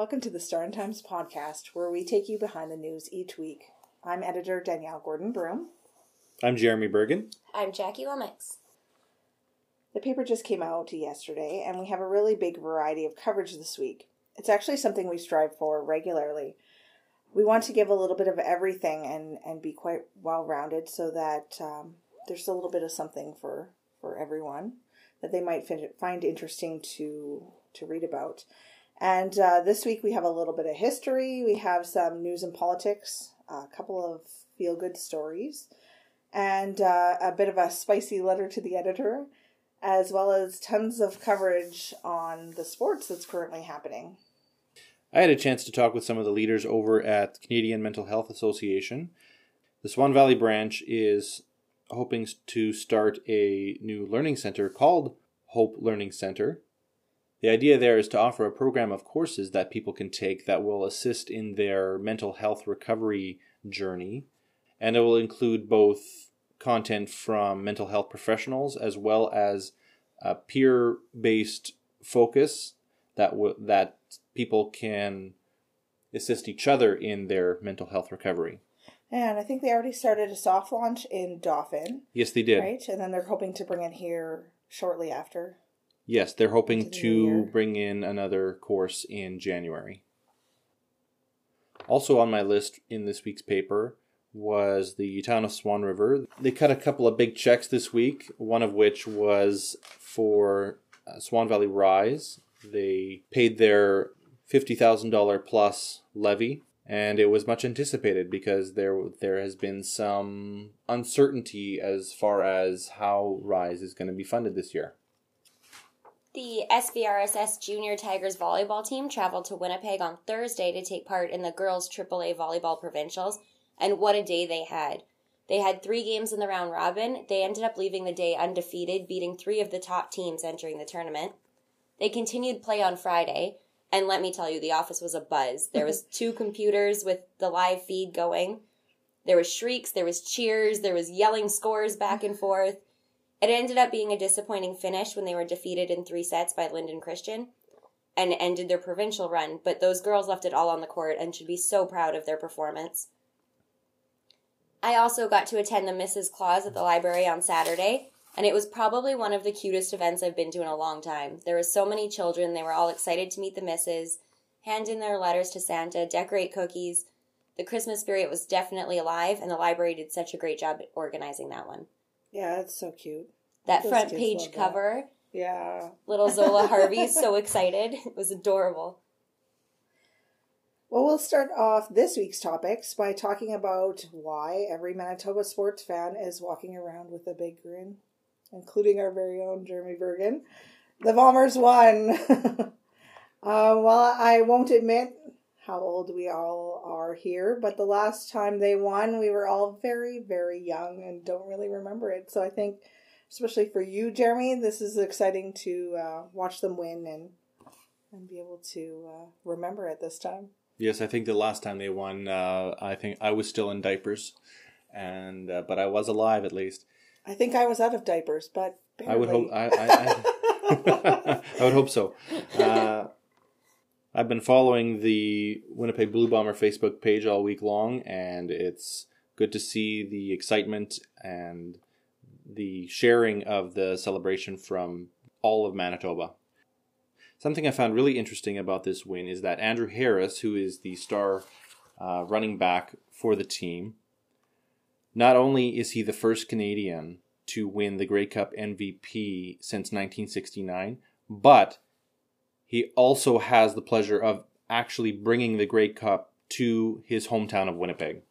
Welcome to the Star and Times podcast, where we take you behind the news each week. I'm editor Danielle Gordon Broom. I'm Jeremy Bergen. I'm Jackie Lomax. The paper just came out yesterday, and we have a really big variety of coverage this week. It's actually something we strive for regularly. We want to give a little bit of everything and, and be quite well rounded so that um, there's a little bit of something for, for everyone that they might find, find interesting to, to read about. And uh, this week we have a little bit of history, we have some news and politics, a couple of feel good stories, and uh, a bit of a spicy letter to the editor, as well as tons of coverage on the sports that's currently happening. I had a chance to talk with some of the leaders over at Canadian Mental Health Association. The Swan Valley branch is hoping to start a new learning center called Hope Learning Center. The idea there is to offer a program of courses that people can take that will assist in their mental health recovery journey, and it will include both content from mental health professionals as well as a peer-based focus that w- that people can assist each other in their mental health recovery. And I think they already started a soft launch in Dauphin. Yes, they did. Right, and then they're hoping to bring it here shortly after. Yes, they're hoping to bring in another course in January. Also on my list in this week's paper was the town of Swan River. They cut a couple of big checks this week, one of which was for uh, Swan Valley Rise. They paid their $50,000 plus levy and it was much anticipated because there there has been some uncertainty as far as how Rise is going to be funded this year. The SVRSS Junior Tigers volleyball team traveled to Winnipeg on Thursday to take part in the girls' AAA volleyball provincials, and what a day they had. They had three games in the round robin. They ended up leaving the day undefeated, beating three of the top teams entering the tournament. They continued play on Friday, and let me tell you, the office was a buzz. There was two computers with the live feed going. There was shrieks, there was cheers, there was yelling scores back and forth. It ended up being a disappointing finish when they were defeated in three sets by Linden Christian and ended their provincial run, but those girls left it all on the court and should be so proud of their performance. I also got to attend the Mrs. Claus at the library on Saturday, and it was probably one of the cutest events I've been to in a long time. There were so many children, they were all excited to meet the misses, hand in their letters to Santa, decorate cookies. The Christmas spirit was definitely alive, and the library did such a great job organizing that one. Yeah, it's so cute. That Those front page love that. cover, Yeah. little Zola Harvey, so excited. It was adorable. Well, we'll start off this week's topics by talking about why every Manitoba sports fan is walking around with a big grin, including our very own Jeremy Bergen. The Bombers won. uh, well, I won't admit how old we all are here, but the last time they won, we were all very, very young and don't really remember it. So I think, especially for you, Jeremy, this is exciting to uh, watch them win and and be able to uh, remember it this time. Yes, I think the last time they won, uh, I think I was still in diapers, and uh, but I was alive at least. I think I was out of diapers, but I would hope. I, I, I, I would hope so. I've been following the Winnipeg Blue Bomber Facebook page all week long, and it's good to see the excitement and the sharing of the celebration from all of Manitoba. Something I found really interesting about this win is that Andrew Harris, who is the star uh, running back for the team, not only is he the first Canadian to win the Grey Cup MVP since 1969, but he also has the pleasure of actually bringing the Grey Cup to his hometown of Winnipeg.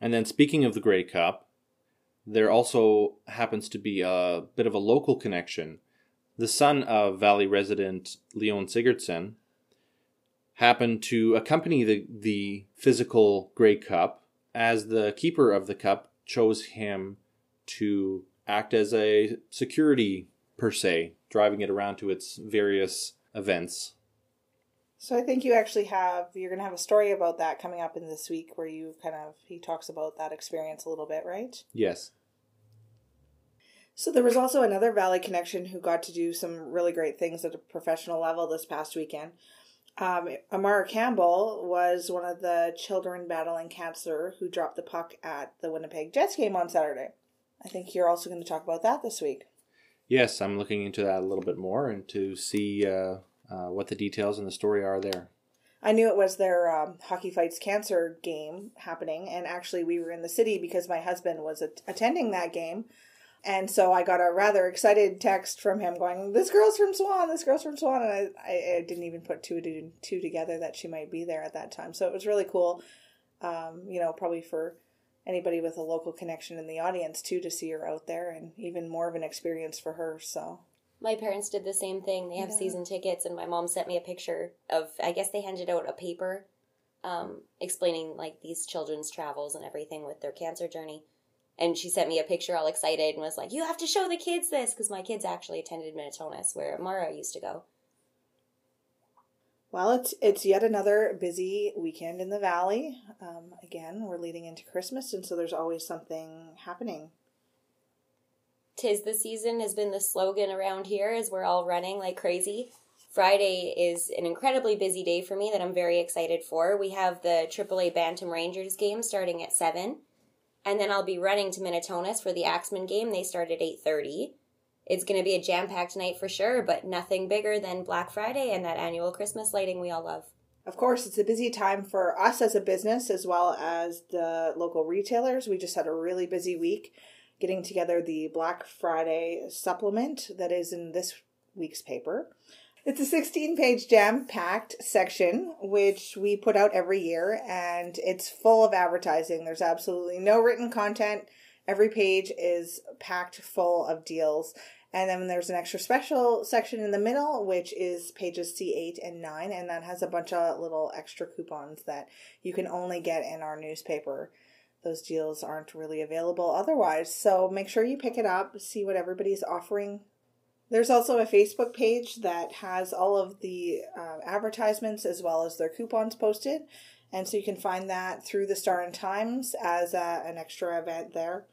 And then, speaking of the Grey Cup, there also happens to be a bit of a local connection. The son of Valley resident Leon Sigurdsson happened to accompany the, the physical Grey Cup as the keeper of the cup chose him to act as a security per se, driving it around to its various events. So I think you actually have you're going to have a story about that coming up in this week where you kind of he talks about that experience a little bit, right? Yes. So there was also another Valley connection who got to do some really great things at a professional level this past weekend. Um, Amara Campbell was one of the children battling cancer who dropped the puck at the Winnipeg Jets game on Saturday. I think you're also going to talk about that this week. Yes, I'm looking into that a little bit more and to see uh, uh, what the details in the story are there. I knew it was their um, Hockey Fights Cancer game happening, and actually, we were in the city because my husband was at- attending that game. And so I got a rather excited text from him going, This girl's from Swan, this girl's from Swan. And I, I, I didn't even put two two together that she might be there at that time. So it was really cool, um, you know, probably for anybody with a local connection in the audience too to see her out there and even more of an experience for her. So My parents did the same thing. They have Yeah. season tickets, and my mom sent me a picture of, I guess they handed out a paper um, explaining like these children's travels and everything with their cancer journey. And she sent me a picture all excited and was like, You have to show the kids this because my kids actually attended Minitonas where Mara used to go. Well, it's it's yet another busy weekend in the valley. Um, again, we're leading into Christmas, and so there's always something happening. Tis the season has been the slogan around here as we're all running like crazy. Friday is an incredibly busy day for me that I'm very excited for. We have the AAA Bantam Rangers game starting at 7. And then I'll be running to Minitonas for the Axeman game. They start at 8.30. It's going to be a jam-packed night for sure, but nothing bigger than Black Friday and that annual Christmas lighting we all love. Of course, it's a busy time for us as a business as well as the local retailers. We just had a really busy week getting together the Black Friday supplement that is in this week's paper. It's a 16 page jam packed section, which we put out every year, and it's full of advertising. There's absolutely no written content. Every page is packed full of deals. And then there's an extra special section in the middle, which is pages C8 and 9, and that has a bunch of little extra coupons that you can only get in our newspaper. Those deals aren't really available otherwise, so make sure you pick it up, see what everybody's offering. There's also a Facebook page that has all of the uh, advertisements as well as their coupons posted, and so you can find that through the Star and Times as a, an extra event there.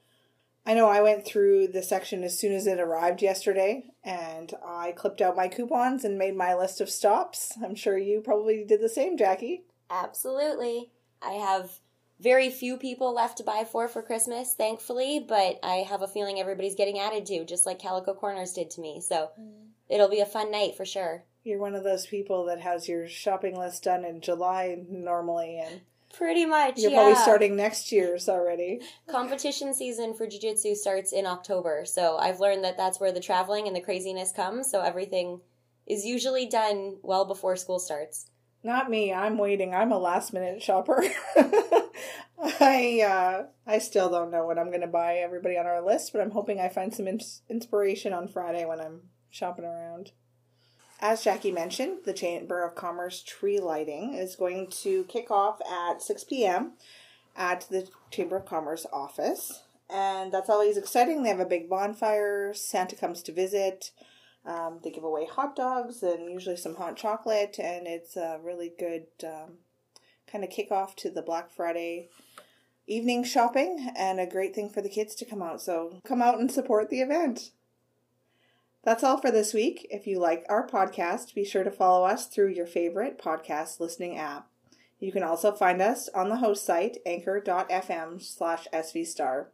I know I went through the section as soon as it arrived yesterday and I clipped out my coupons and made my list of stops. I'm sure you probably did the same, Jackie. Absolutely. I have very few people left to buy for for Christmas, thankfully, but I have a feeling everybody's getting added to, just like Calico Corners did to me. So mm. it'll be a fun night for sure. You're one of those people that has your shopping list done in July normally, and Pretty much. you're yeah. probably starting next year's already. Competition season for Jiu Jitsu starts in October, so I've learned that that's where the traveling and the craziness comes. So everything is usually done well before school starts. Not me. I'm waiting. I'm a last minute shopper. I uh, I still don't know what I'm going to buy everybody on our list, but I'm hoping I find some ins- inspiration on Friday when I'm shopping around. As Jackie mentioned, the Chamber of Commerce tree lighting is going to kick off at 6 p.m. at the Chamber of Commerce office. And that's always exciting. They have a big bonfire. Santa comes to visit. Um, they give away hot dogs and usually some hot chocolate, and it's a really good um, kind of kickoff to the Black Friday evening shopping and a great thing for the kids to come out. So come out and support the event. That's all for this week. If you like our podcast, be sure to follow us through your favorite podcast listening app. You can also find us on the host site, anchor.fm slash svstar.